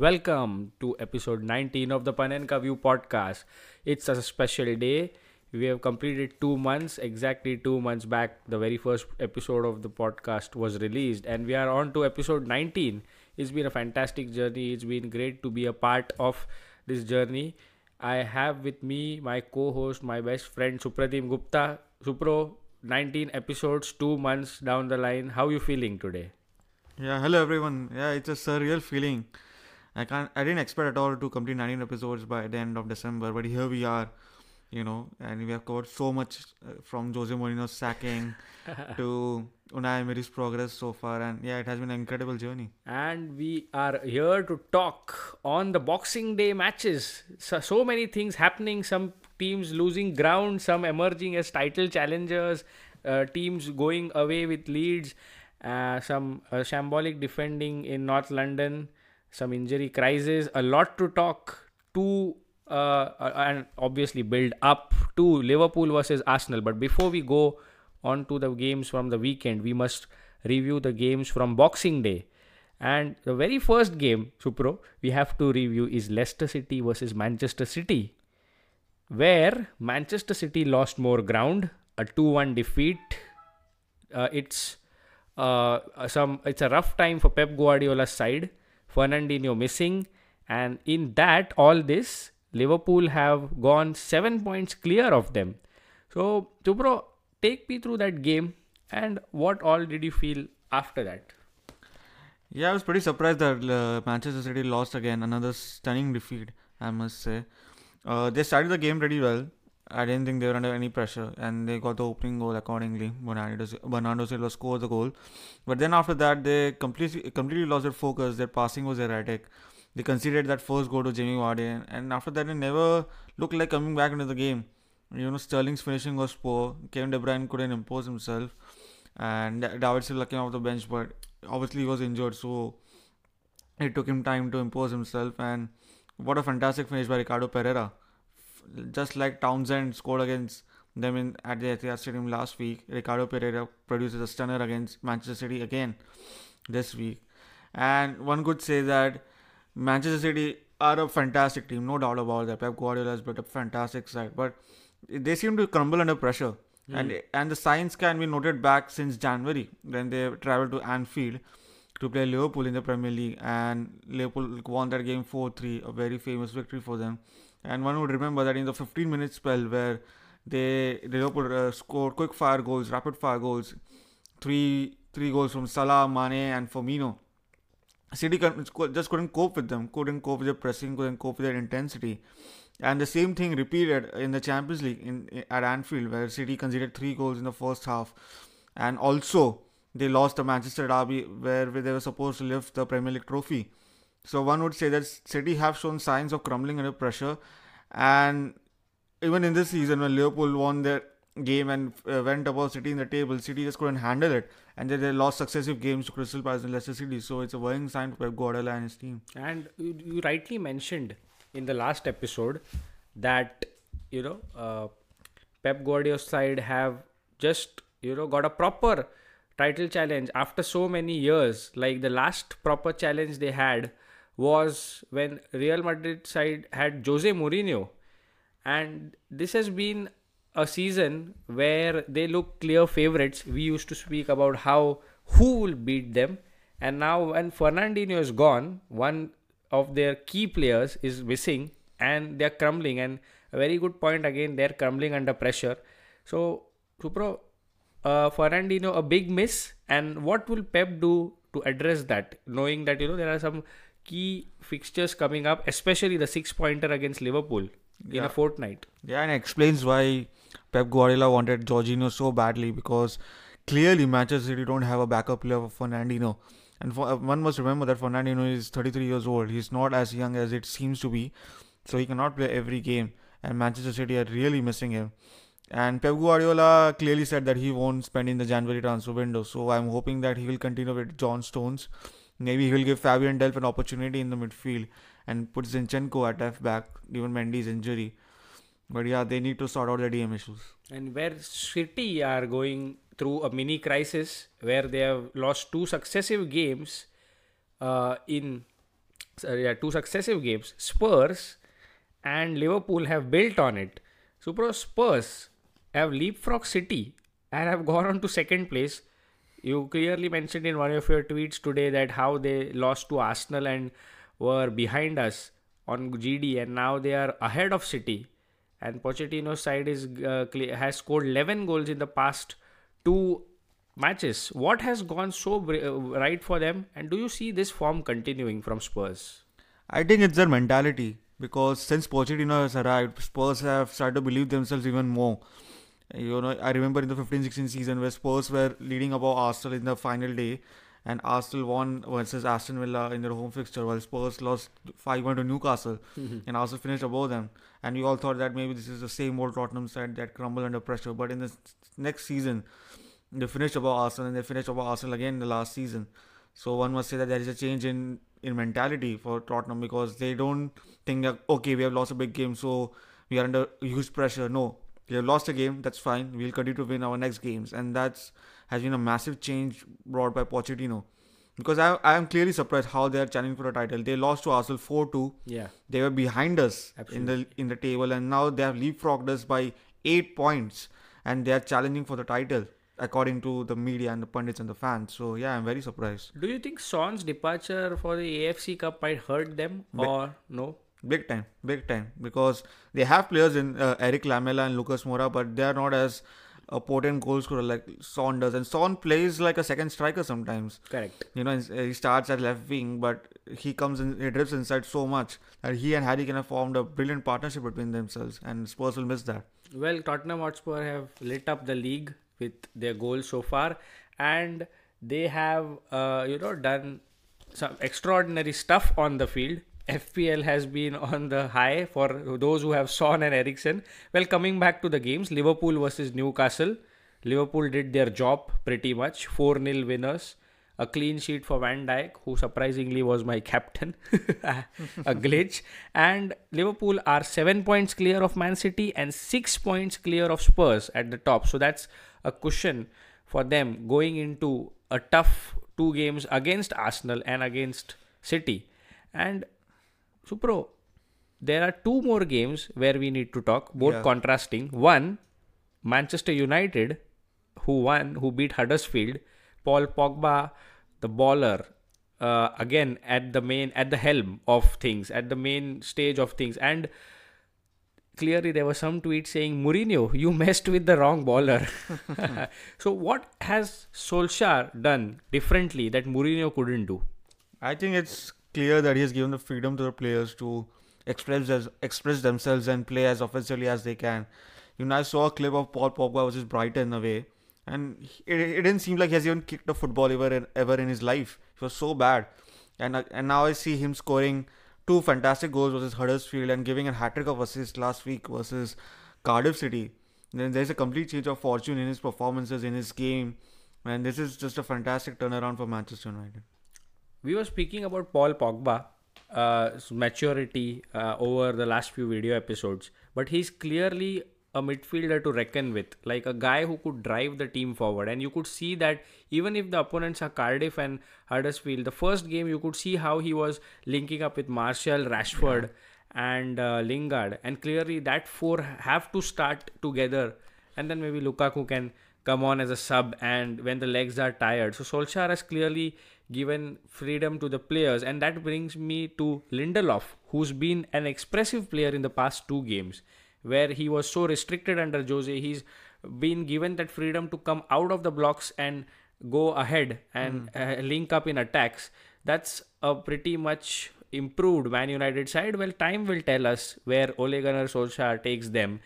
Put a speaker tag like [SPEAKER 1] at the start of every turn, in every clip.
[SPEAKER 1] Welcome to episode 19 of the Panenka View podcast. It's a special day. We have completed two months, exactly two months back. The very first episode of the podcast was released, and we are on to episode 19. It's been a fantastic journey. It's been great to be a part of this journey. I have with me my co host, my best friend Suprotim Gupta. Supro, 19 episodes, two months down the line. How are you feeling today?
[SPEAKER 2] Yeah, hello everyone. Yeah, it's a surreal feeling. I can't. I didn't expect at all to complete 19 episodes by the end of December, but here we are. You know, and we have covered so much uh, from Jose Mourinho's sacking to Unai Emery's progress so far, and yeah, it has been an incredible journey.
[SPEAKER 1] and we are here to talk on the Boxing Day matches. So, so many things happening. Some teams losing ground, some emerging as title challengers, uh, teams going away with leads, uh, some uh, shambolic defending in North London, some injury crisis. A lot to talk to. Uh, uh, and obviously build up to Liverpool versus Arsenal. But before we go on to the games from the weekend, we must review the games from Boxing Day. And the very first game, Supro, we have to review is Leicester City versus Manchester City, where Manchester City lost more ground, a 2-1 defeat. Uh, it's uh, some it's a rough time for Pep Guardiola's side. Fernandinho missing, and in that all this, Liverpool have gone seven points clear of them. So, Supro, take me through that game and what all did you feel after that?
[SPEAKER 2] Yeah, I was pretty surprised that uh, Manchester City lost again. Another stunning defeat, I must say. Uh, they started the game pretty well. I didn't think they were under any pressure, and they got the opening goal accordingly. Bernardo, Bernardo Silva scored the goal, but then after that, they completely completely lost their focus. Their passing was erratic. They conceded that first goal to Jamie Vardy, and after that, they never looked like coming back into the game. You know, Sterling's finishing was poor. Kevin De Bruyne couldn't impose himself, and David Silva came off the bench, but obviously he was injured, so it took him time to impose himself. And what a fantastic finish by Ricardo Pereira! Just like Townsend scored against them in at the Etihad Stadium last week, Ricardo Pereira produces a stunner against Manchester City again this week. And one could say that Manchester City are a fantastic team, no doubt about that. Pep Guardiola has built a fantastic side, but they seem to crumble under pressure. Hmm. And and the signs can be noted back since January when they traveled to Anfield to play Liverpool in the Premier League, and Liverpool won that game 4-3, a very famous victory for them. And one would remember that in the 15 minute spell where they Liverpool uh, scored quick fire goals, rapid fire goals, three three goals from Salah, Mane, and Firmino. City just couldn't cope with them, couldn't cope with their pressing, couldn't cope with their intensity. And the same thing repeated in the Champions League in, in at Anfield, where City conceded three goals in the first half, and also they lost the Manchester derby, where they were supposed to lift the Premier League trophy. So one would say that City have shown signs of crumbling under pressure, and even in this season when Liverpool won their game and uh, went above City in the table, City just couldn't handle it, and then they lost successive games to Crystal Palace and Leicester City. So it's a worrying sign for Pep Guardiola and his team.
[SPEAKER 1] And you, you rightly mentioned in the last episode that you know uh, Pep Guardiola's side have just you know got a proper title challenge after so many years. Like the last proper challenge they had was when Real Madrid side had Jose Mourinho, and this has been a season where they look clear favorites. We used to speak about how who will beat them, and now when Fernandinho is gone, one of their key players is missing, and they're crumbling. And a very good point again, they're crumbling under pressure. So, Supro, uh, Fernandinho a big miss, and what will Pep do to address that? Knowing that you know there are some key fixtures coming up, especially the six pointer against Liverpool in a fortnight.
[SPEAKER 2] Yeah, and it explains why Pep Guardiola wanted Jorginho so badly because clearly Manchester City don't have a backup player for Fernandinho. And for, uh, one must remember that Fernandinho is 33 years old. He's not as young as it seems to be, so he cannot play every game. And Manchester City are really missing him. And Pep Guardiola clearly said that he won't spend in the January transfer window. So I'm hoping that he will continue with John Stones. Maybe he will give Fabian Delph an opportunity in the midfield and put Zinchenko at left back given Mendy's injury. But yeah, they need to sort out their DM issues.
[SPEAKER 1] And where City are going through a mini crisis where they have lost two successive games uh, in yeah, two successive games, Spurs and Liverpool have built on it. Super Spurs have leapfrog City and have gone on to second place. You clearly mentioned in one of your tweets today that how they lost to Arsenal and were behind us on GD, and now they are ahead of City. And Pochettino's side is uh, has scored 11 goals in the past two matches. What has gone so uh, right for them, and do you see this form continuing from Spurs?
[SPEAKER 2] I think it's their mentality because since Pochettino has arrived, Spurs have started to believe themselves even more. You know, I remember in the 15-16 season where Spurs were leading above Arsenal in the final day, and Arsenal won versus Aston Villa in their home fixture, while Spurs lost 5-1 to Newcastle, and Arsenal finished above them. And we all thought that maybe this is the same old Tottenham side that crumble under pressure. But in the next season, they finished above Arsenal, and they finished above Arsenal again in the last season. So one must say that there is a change in in mentality for Tottenham because they don't think that okay we have lost a big game so we are under huge pressure. No, we have lost a game. That's fine. We'll continue to win our next games, and that's has been a massive change brought by Pochettino. Because I I am clearly surprised how they are challenging for a title. They lost to Arsenal four two.
[SPEAKER 1] Yeah.
[SPEAKER 2] They were behind us in the in the table, and now they have leapfrogged us by eight points, and they are challenging for the title according to the media and the pundits and the fans. So yeah, I'm very surprised.
[SPEAKER 1] Do you think Son's departure for the AFC Cup might hurt them, or no?
[SPEAKER 2] Big time, big time. Because they have players in uh, Eric Lamela and Lucas Moura, but they are not as a potent goal scorer like Son does. And Son plays like a second striker sometimes.
[SPEAKER 1] Correct.
[SPEAKER 2] You know, he starts at left wing, but he comes in, he drifts inside so much that he and Harry Kane have formed a brilliant partnership between themselves, and Spurs will miss that.
[SPEAKER 1] Well, Tottenham Hotspur have lit up the league with their goals so far, and they have, uh, you know, done some extraordinary stuff on the field. FPL has been on the high for those who have Son and Eriksen. Well, coming back to the games, Liverpool versus Newcastle. Liverpool did their job pretty much. 4 0 winners. A clean sheet for Van Dijk, who surprisingly was my captain. a glitch. And Liverpool are seven points clear of Man City and six points clear of Spurs at the top. So that's a cushion for them going into a tough two games against Arsenal and against City. And Supro, there are two more games where we need to talk, both
[SPEAKER 2] Yeah.
[SPEAKER 1] contrasting. One, Manchester United, who won, who beat Huddersfield. Paul Pogba, the baller, uh, again at the main, at the helm of things, at the main stage of things, and clearly there was some tweet saying Mourinho, you messed with the wrong baller. so what has Solskjaer done differently that Mourinho couldn't do?
[SPEAKER 2] I think it's clear that he has given the freedom to the players to express as, express themselves and play as offensively as they can. You know, I saw a clip of Paul Pogba versus Brighton away, and it, it didn't seem like he has even kicked a football ever in, ever in his life. He was so bad, and uh, and now I see him scoring two fantastic goals versus Huddersfield and giving a hat trick of assists last week versus Cardiff City. Then there's a complete change of fortune in his performances in his game, and this is just a fantastic turnaround for Manchester United.
[SPEAKER 1] We were speaking about Paul Pogba, uh, maturity uh, over the last few video episodes, but he's clearly a midfielder to reckon with, like a guy who could drive the team forward. And you could see that even if the opponents are Cardiff and Huddersfield, the first game you could see how he was linking up with Martial, Rashford, and uh, Lingard, and clearly that four have to start together, and then maybe Lukaku can come on as a sub and when the legs are tired. So Solskjaer has clearly given freedom to the players, and that brings me to Lindelof, who's been an expressive player in the past two games, where he was so restricted under Jose. He's been given that freedom to come out of the blocks and go ahead and uh, link up in attacks. That's a pretty much improved Man United side. Well, time will tell us where Ole Gunnar Solskjaer takes them.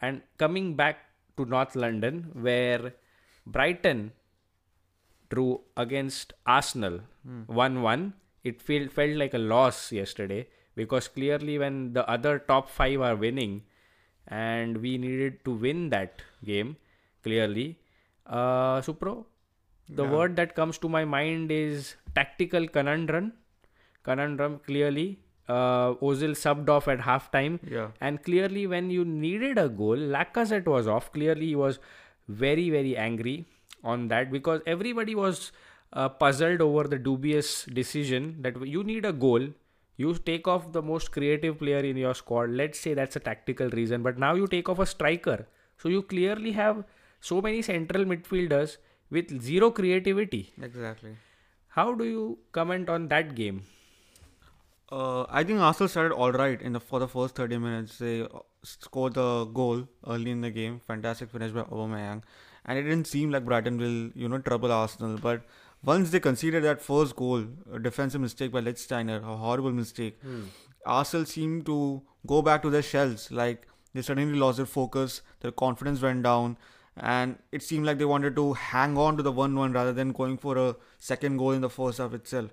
[SPEAKER 1] And coming back to North London, where Brighton drew against Arsenal 1 1. It felt, felt like a loss yesterday because clearly, when the other top five are winning, and we needed to win that game, clearly, uh, Supro, the
[SPEAKER 2] Yeah.
[SPEAKER 1] word that comes to my mind is tactical conundrum. Conundrum, clearly. Uh, Ozil subbed off at halftime.
[SPEAKER 2] Yeah.
[SPEAKER 1] And clearly, when you needed a goal, Lacazette was off. Clearly, he was very, very angry on that because everybody was uh, puzzled over the dubious decision that you need a goal. You take off the most creative player in your squad. Let's say that's a tactical reason, but now you take off a striker. So you clearly have so many central midfielders with zero creativity.
[SPEAKER 2] Exactly.
[SPEAKER 1] How do you comment on that game?
[SPEAKER 2] Uh, I think Arsenal started all right in the for the first 30 minutes. They uh, scored the goal early in the game. Fantastic finish by Aubameyang, and it didn't seem like Brighton will you know trouble Arsenal. But once they conceded that first goal, a defensive mistake by Lichtsteiner, a horrible mistake, Arsenal seemed to go back to their shells. Like they suddenly lost their focus, their confidence went down, and it seemed like they wanted to hang on to the 1-1 rather than going for a second goal in the first half itself.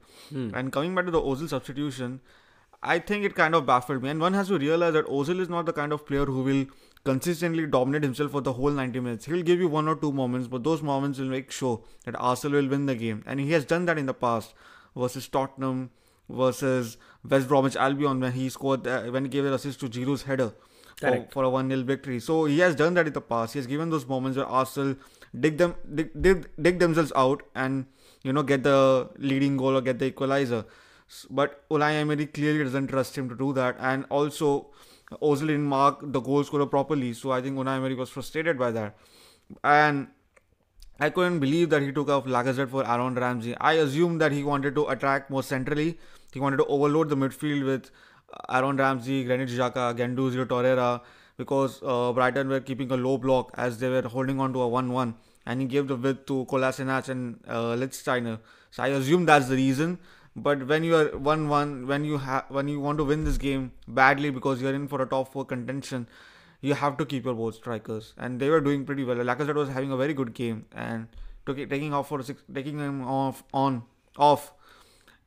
[SPEAKER 2] And coming back to the Ozil substitution, I think it kind of baffled me. And one has to realize that Ozil is not the kind of player who will consistently dominate himself for the whole 90 minutes. He'll give you one or two moments, but those moments will make sure that Arsenal will win the game. And he has done that in the past versus Tottenham, versus West Bromwich Albion when he scored, uh, when he gave the assist to Giroud's header for, for a 1 0 victory. So he has done that in the past. He has given those moments where Arsenal dig them dig, dig, dig themselves out and you know get the leading goal or get the equalizer. But Unai Emery clearly doesn't trust him to do that, and also Ozil didn't mark the goal scorer properly. So I think Unai Emery was frustrated by that, and I couldn't believe that he took off Lacazette for Aaron Ramsey. I assumed that he wanted to attack more centrally. He wanted to overload the midfield with Aaron Ramsey, Granit Xhaka, Guendouzi, Torreira, because uh, Brighton were keeping a low block as they were holding on to a 1-1. And he gave the width to Kolasinac and uh, Lichtsteiner. So I assume that's the reason. But when you are 1-1, when you ha- when you want to win this game badly because you're in for a top four contention, you have to keep your both strikers, and they were doing pretty well. Lacazette was having a very good game, and took it, taking off for six, taking him off on off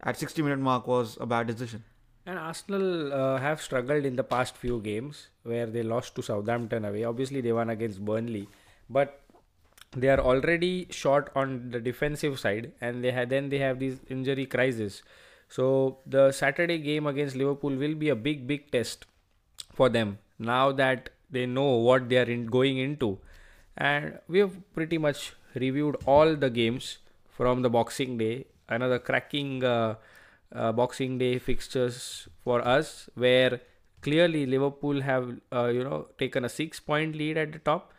[SPEAKER 2] at 60 minute mark was a bad decision.
[SPEAKER 1] And Arsenal uh, have struggled in the past few games where they lost to Southampton away. Obviously, they won against Burnley, but they are already short on the defensive side, and they had then they have these injury crisis. So the Saturday game against Liverpool will be a big, big test for them now that they know what they are in, going into. And we have pretty much reviewed all the games from the Boxing Day. Another cracking uh, uh, Boxing Day fixtures for us, where clearly Liverpool have uh, you know taken a six-point lead at the top.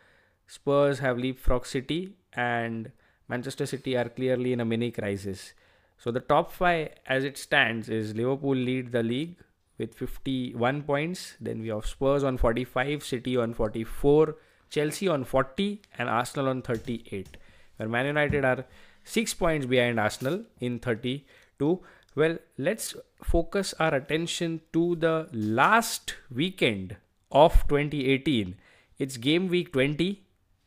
[SPEAKER 1] Spurs have leapfrog City, and Manchester City are clearly in a mini crisis. So the top five, as it stands, is Liverpool lead the league with 51 points. Then we have Spurs on 45, City on 44, Chelsea on 40, and Arsenal on 38. Where Man United are six points behind Arsenal in 32. Well, let's focus our attention to the last weekend of 2018. It's game week 20,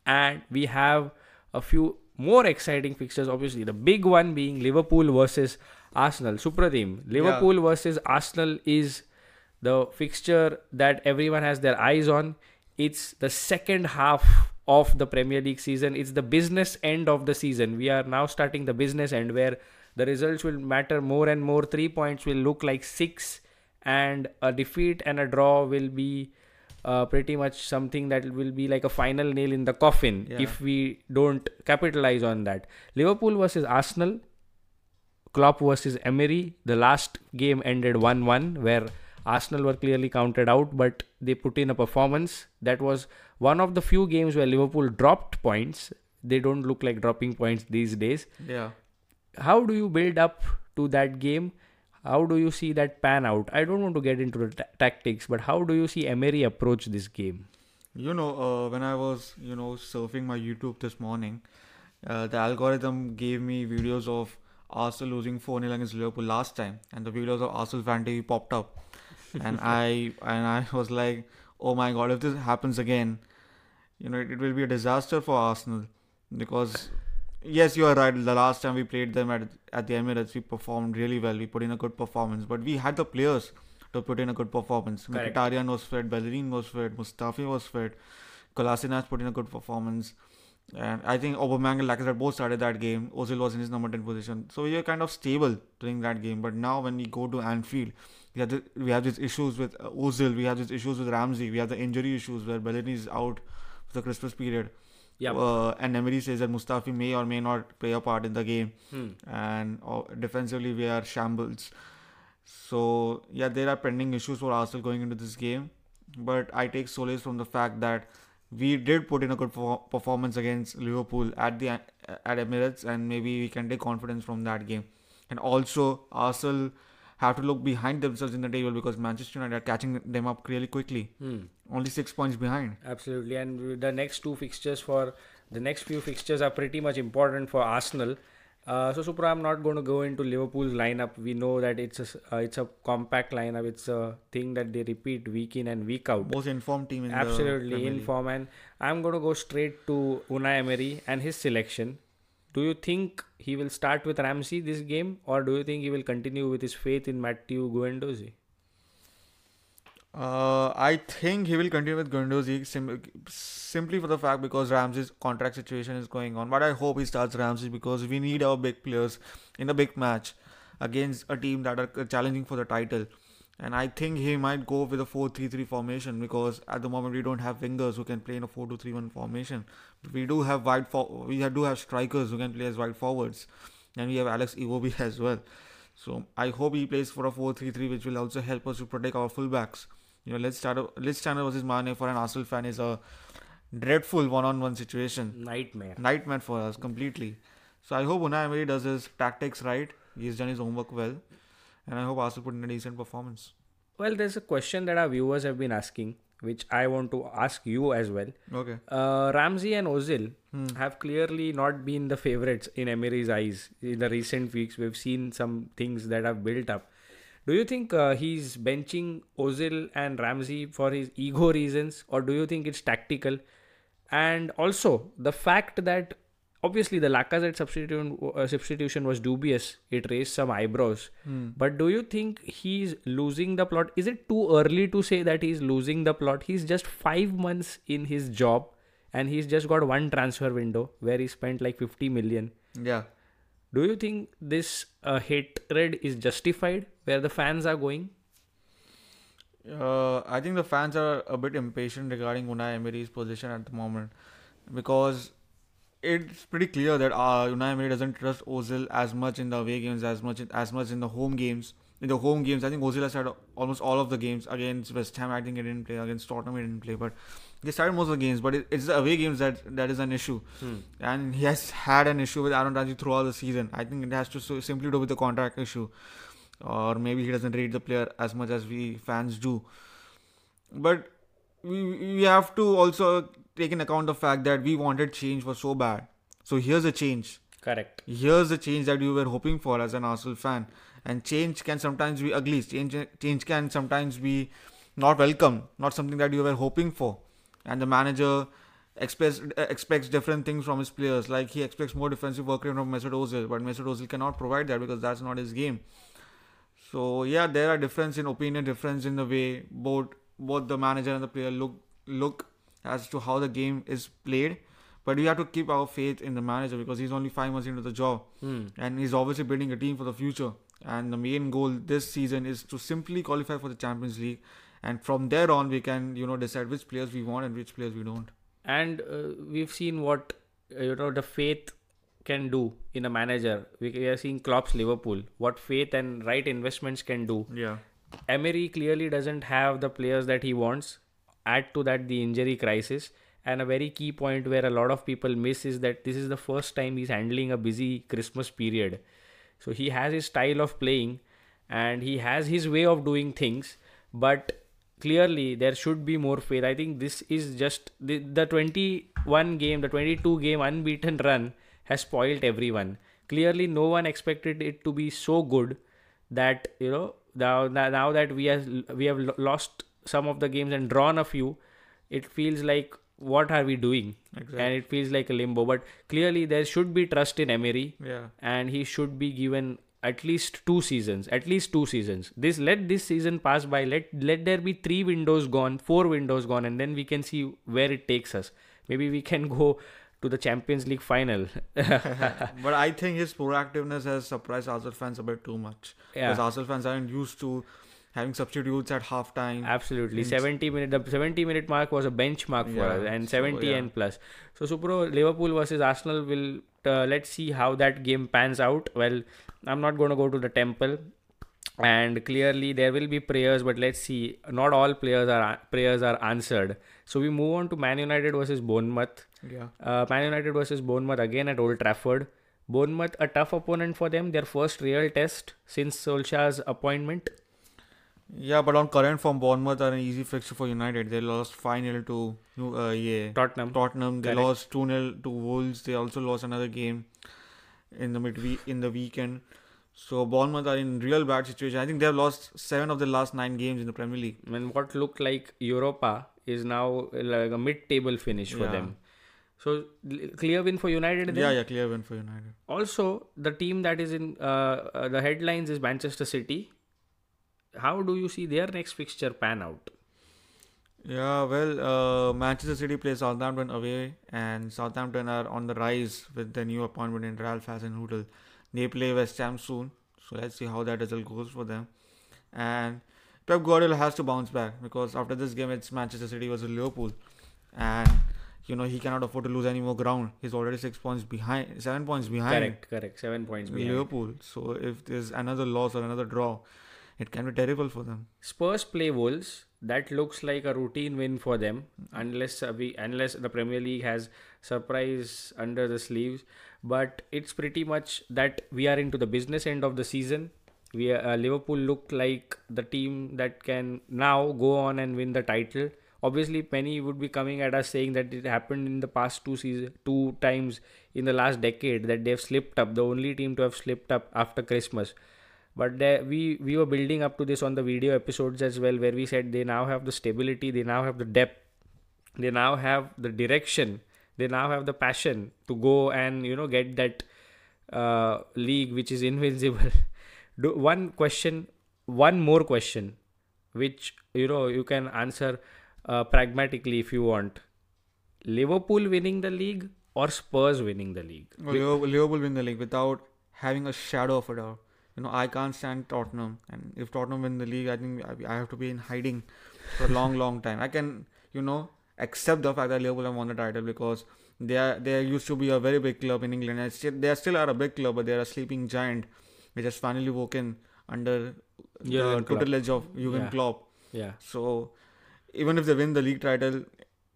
[SPEAKER 1] and we have a few more exciting fixtures. Obviously, the big one being Liverpool versus Arsenal. Suprotim, Liverpool versus Arsenal is the fixture that everyone has their eyes on. It's the second half of the Premier League season. It's the business end of the season. We are now starting the business end where the results will matter more and more. Three points will look like six, and a defeat and a draw will be uh, pretty much something that will be like a final nail in the coffin
[SPEAKER 2] Yeah.
[SPEAKER 1] if we don't capitalize on that. Liverpool versus Arsenal, Klopp versus Emery. The last game ended 1 1, where Arsenal were clearly counted out, but they put in a performance. That was one of the few games where Liverpool dropped points. They don't look like dropping points these days.
[SPEAKER 2] Yeah.
[SPEAKER 1] How do you build up to that game? How do you see that pan out? I don't want to get into the ta- tactics, but how do you see Emery approach this game?
[SPEAKER 2] You know, uh, when I was, you know, surfing my YouTube this morning, uh, the algorithm gave me videos of Arsenal losing 4 0 against Liverpool last time, and the videos of Arsenal fan TV popped up. and I and I was like, oh my god, if this happens again, you know, it, it will be a disaster for Arsenal because yes, you are right. The last time we played them at at the Emirates, we performed really well. We put in a good performance, but we had the players to put in a good performance. Mkhitaryan was fit, Bellerin was fit, Mustafi was fit, Kolasinac put in a good performance. And I think Aubameyang and Lacazette both started that game. Ozil was in his number 10 position. So we are kind of stable during that game. But now when we go to Anfield, we have, the, we have these issues with uh, Ozil, we have these issues with Ramsey, we have the injury issues where Bellerin is out for the Christmas period.
[SPEAKER 1] Yeah.
[SPEAKER 2] Uh, and Emery says that Mustafi may or may not play a part in the game.
[SPEAKER 1] Hmm.
[SPEAKER 2] And uh, defensively, we are shambles. So yeah, there are pending issues for Arsenal going into this game, but I take solace from the fact that we did put in a good perfor- performance against Liverpool at the at Emirates, and maybe we can take confidence from that game. And also, Arsenal have to look behind themselves in the table because Manchester United are catching them up really quickly.
[SPEAKER 1] Hmm.
[SPEAKER 2] Only six points behind.
[SPEAKER 1] Absolutely, and the next two fixtures for the next few fixtures are pretty much important for Arsenal. Uh, so Supra, I'm not going to go into Liverpool's lineup. We know that it's a uh, it's a compact lineup. It's a thing that they repeat week in and week out.
[SPEAKER 2] Most informed team in the
[SPEAKER 1] Absolutely
[SPEAKER 2] Premier
[SPEAKER 1] in
[SPEAKER 2] League.
[SPEAKER 1] form, and I'm going to go straight to Unai Emery and his selection. Do you think he will start with Ramsey this game, or do you think he will continue with his faith in Matthew Guendouzi?
[SPEAKER 2] Uh, I think he will continue with Guendouzi sim- simply for the fact because Ramsey's contract situation is going on. But I hope he starts Ramsey because we need our big players in a big match against a team that are challenging for the title. And I think he might go with a 4-3-3 formation because at the moment we don't have wingers who can play in a 4-2-3-1 formation. We do have wide for- we do have strikers who can play as wide forwards, and we have Alex Iwobi as well. So I hope he plays for a 4-3-3, which will also help us to protect our fullbacks. You know, let's start. Lichtsteiner versus Mane for an Arsenal fan is a dreadful one-on-one situation,
[SPEAKER 1] Nightmare.
[SPEAKER 2] nightmare for us completely. So I hope Unai Emery does his tactics right. He's done his homework well, and I hope Arsenal put in a decent performance.
[SPEAKER 1] Well, there's a question that our viewers have been asking, which I want to ask you as well.
[SPEAKER 2] Okay.
[SPEAKER 1] Uh, Ramsey and Ozil
[SPEAKER 2] Hmm.
[SPEAKER 1] have clearly not been the favorites in Emery's eyes. In the recent weeks, we've seen some things that have built up. Do you think uh, he's benching Ozil and Ramsey for his ego reasons, or do you think it's tactical? And also, the fact that obviously the Lacazette substitution, uh, substitution was dubious, it raised some eyebrows.
[SPEAKER 2] Hmm.
[SPEAKER 1] But do you think he's losing the plot? Is it too early to say that he's losing the plot? He's just five months in his job and he's just got one transfer window where he spent like 50 million.
[SPEAKER 2] Yeah.
[SPEAKER 1] Do you think this uh, hatred is justified where the fans are going?
[SPEAKER 2] Uh, I think the fans are a bit impatient regarding Unai Emery's position at the moment because it's pretty clear that uh, Unai Emery doesn't trust Ozil as much in the away games as much as much in the home games. In the home games, I think Ozil has had almost all of the games against West Ham. I think he didn't play against Tottenham. He didn't play, but they started most of the games. But it, it's the away games that that is an issue, and he has had an issue with Aaron Ramsey throughout the season. I think it has to so simply do with the contract issue, or maybe he doesn't rate the player as much as we fans do. But we we have to also take in account the fact that we wanted change was so bad. So here's a change.
[SPEAKER 1] Correct.
[SPEAKER 2] Here's the change that you were hoping for as an Arsenal fan. And change can sometimes be ugly. Change change can sometimes be not welcome, not something that you were hoping for. And the manager expects expects different things from his players. Like he expects more defensive work rate from Mesut Ozil, but Mesut Ozil cannot provide that because that's not his game. So yeah, there are difference in opinion, difference in the way both both the manager and the player look look as to how the game is played. But we have to keep our faith in the manager because he's only five months into the job
[SPEAKER 1] Hmm.
[SPEAKER 2] and he's obviously building a team for the future. And the main goal this season is to simply qualify for the Champions League, and from there on we can you know decide which players we want and which players we don't.
[SPEAKER 1] And uh, we've seen what uh, you know the faith can do in a manager. We, we are seeing Klopp's Liverpool. What faith and right investments can do.
[SPEAKER 2] Yeah.
[SPEAKER 1] Emery clearly doesn't have the players that he wants. Add to that the injury crisis. And a very key point where a lot of people miss is that this is the first time he's handling a busy Christmas period. So he has his style of playing and he has his way of doing things. But clearly there should be more faith. I think this is just the, the 21 game, the 22 game unbeaten run has spoiled everyone. Clearly, no one expected it to be so good that you know now now that we have we have lost some of the games and drawn a few, it feels like what are we doing?
[SPEAKER 2] Exactly.
[SPEAKER 1] And it feels like a limbo. But clearly, there should be trust in Emery,
[SPEAKER 2] Yeah.
[SPEAKER 1] and he should be given at least two seasons. At least two seasons. This let this season pass by. Let let there be three windows gone, four windows gone, and then we can see where it takes us. Maybe we can go to the Champions League final.
[SPEAKER 2] but I think his proactiveness has surprised Arsenal fans a bit too much.
[SPEAKER 1] Yeah.
[SPEAKER 2] Because Arsenal fans aren't used to having substitutes at halftime.
[SPEAKER 1] Absolutely, seventy minute. The seventy minute mark was a benchmark for
[SPEAKER 2] Yeah,
[SPEAKER 1] us, and
[SPEAKER 2] so,
[SPEAKER 1] seventy
[SPEAKER 2] yeah.
[SPEAKER 1] and plus. So Supro Liverpool versus Arsenal will. Uh, let's see how that game pans out. Well, I'm not going to go to the temple. and clearly there will be prayers but let's see not all players are prayers are answered so we move on to man united versus bournemouth
[SPEAKER 2] Yeah.
[SPEAKER 1] uh, man united versus bournemouth again at old trafford bournemouth a tough opponent for them their first real test since solskjaer's appointment
[SPEAKER 2] Yeah, but on current form, Bournemouth are an easy fixture for United. They lost 5 0 to uh, yeah,
[SPEAKER 1] tottenham
[SPEAKER 2] Tottenham. They
[SPEAKER 1] Correct.
[SPEAKER 2] lost 2 0 to Wolves. They also lost another game in the midweek in the weekend. So Bournemouth are in real bad situation. I think they have lost seven of the last nine games in the Premier League.
[SPEAKER 1] and what looked like europa is now like a mid-table finish for
[SPEAKER 2] Yeah.
[SPEAKER 1] them so clear win for united then?
[SPEAKER 2] Yeah, yeah, clear win for United.
[SPEAKER 1] Also, the team that is in uh, uh, the headlines is Manchester City. How do you see their next fixture pan out?
[SPEAKER 2] Yeah, well, uh, Manchester City plays Southampton away, and Southampton are on the rise with the new appointment in Ralph Hasenhüttl. They play West Ham soon, so let's see how that result goes for them. And Pep Guardiola has to bounce back because after this game, it's Manchester City versus Liverpool, and you know he cannot afford to lose any more ground. He's already six points behind, seven points behind
[SPEAKER 1] Correct, correct. Seven points behind.
[SPEAKER 2] Liverpool. So if there's another loss or another draw, it can be terrible for them.
[SPEAKER 1] Spurs play Wolves. That looks like a routine win for them, unless uh, we unless the Premier League has surprise under the sleeves. But it's pretty much that we are into the business end of the season. We uh, Liverpool look like the team that can now go on and win the title. Obviously, many would be coming at us saying that it happened in the past two season, two times in the last decade that they've slipped up. The only team to have slipped up after Christmas but we we were building up to this on the video episodes as well where we said they now have the stability they now have the depth they now have the direction they now have the passion to go and you know get that uh, league which is invincible. Do, one question one more question which you know you can answer uh, pragmatically if you want. Liverpool winning the league or spurs winning the league?
[SPEAKER 2] Well, Liverpool win the league without having a shadow of a doubt. You know, I can't stand Tottenham, and if Tottenham win the league, I think I have to be in hiding for a long, long time. I can, you know, accept the fact that Liverpool have won the title because they are they used to be a very big club in England. And still, they still are a big club, but they are a sleeping giant, which has finally woken under the
[SPEAKER 1] Jurgen Klopp.
[SPEAKER 2] tutelage of Jurgen
[SPEAKER 1] Yeah.
[SPEAKER 2] Klopp.
[SPEAKER 1] yeah
[SPEAKER 2] So even if they win the league title,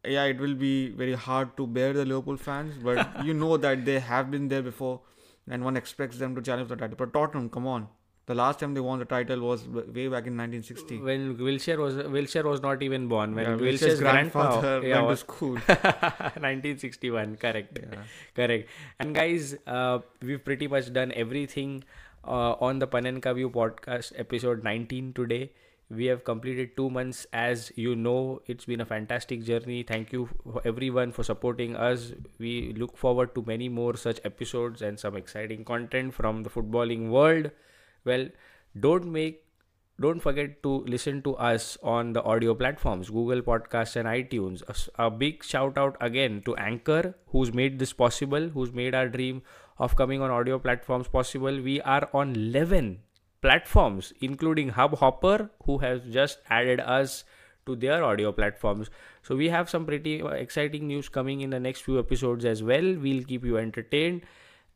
[SPEAKER 2] yeah, it will be very hard to bear the Liverpool fans. But you know that they have been there before, and one expects them to challenge the title. But Tottenham, come on, the last time they won the title was way back in 1960.
[SPEAKER 1] when Wilshere was Wilshere was not even born when
[SPEAKER 2] Yeah,
[SPEAKER 1] Wilshere's
[SPEAKER 2] Wilshere's
[SPEAKER 1] grandfather
[SPEAKER 2] grandfather
[SPEAKER 1] yeah,
[SPEAKER 2] went to school.
[SPEAKER 1] 1961 correct
[SPEAKER 2] Yeah.
[SPEAKER 1] correct and guys uh, we've pretty much done everything uh, on the Panenka View podcast episode 19 today we have completed two months. As you know it's been a fantastic journey. Thank you everyone for supporting us. We look forward to many more such episodes and some exciting content from the footballing world. Well don't make don't forget to listen to us on the audio platforms google podcasts and itunes. A big shout out again to anchor who's made this possible who's made our dream of coming on audio platforms possible. We are on 11 platforms including hubhopper who has just added us to their audio platforms so we have some pretty exciting news coming in the next few episodes as well we'll keep you entertained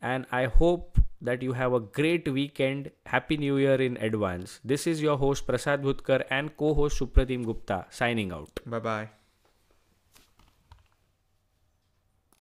[SPEAKER 1] and I hope that you have a great weekend. Happy New Year in advance. This is your host Prasad Bhutkar and co host Suprotim Gupta signing out.
[SPEAKER 2] Bye bye.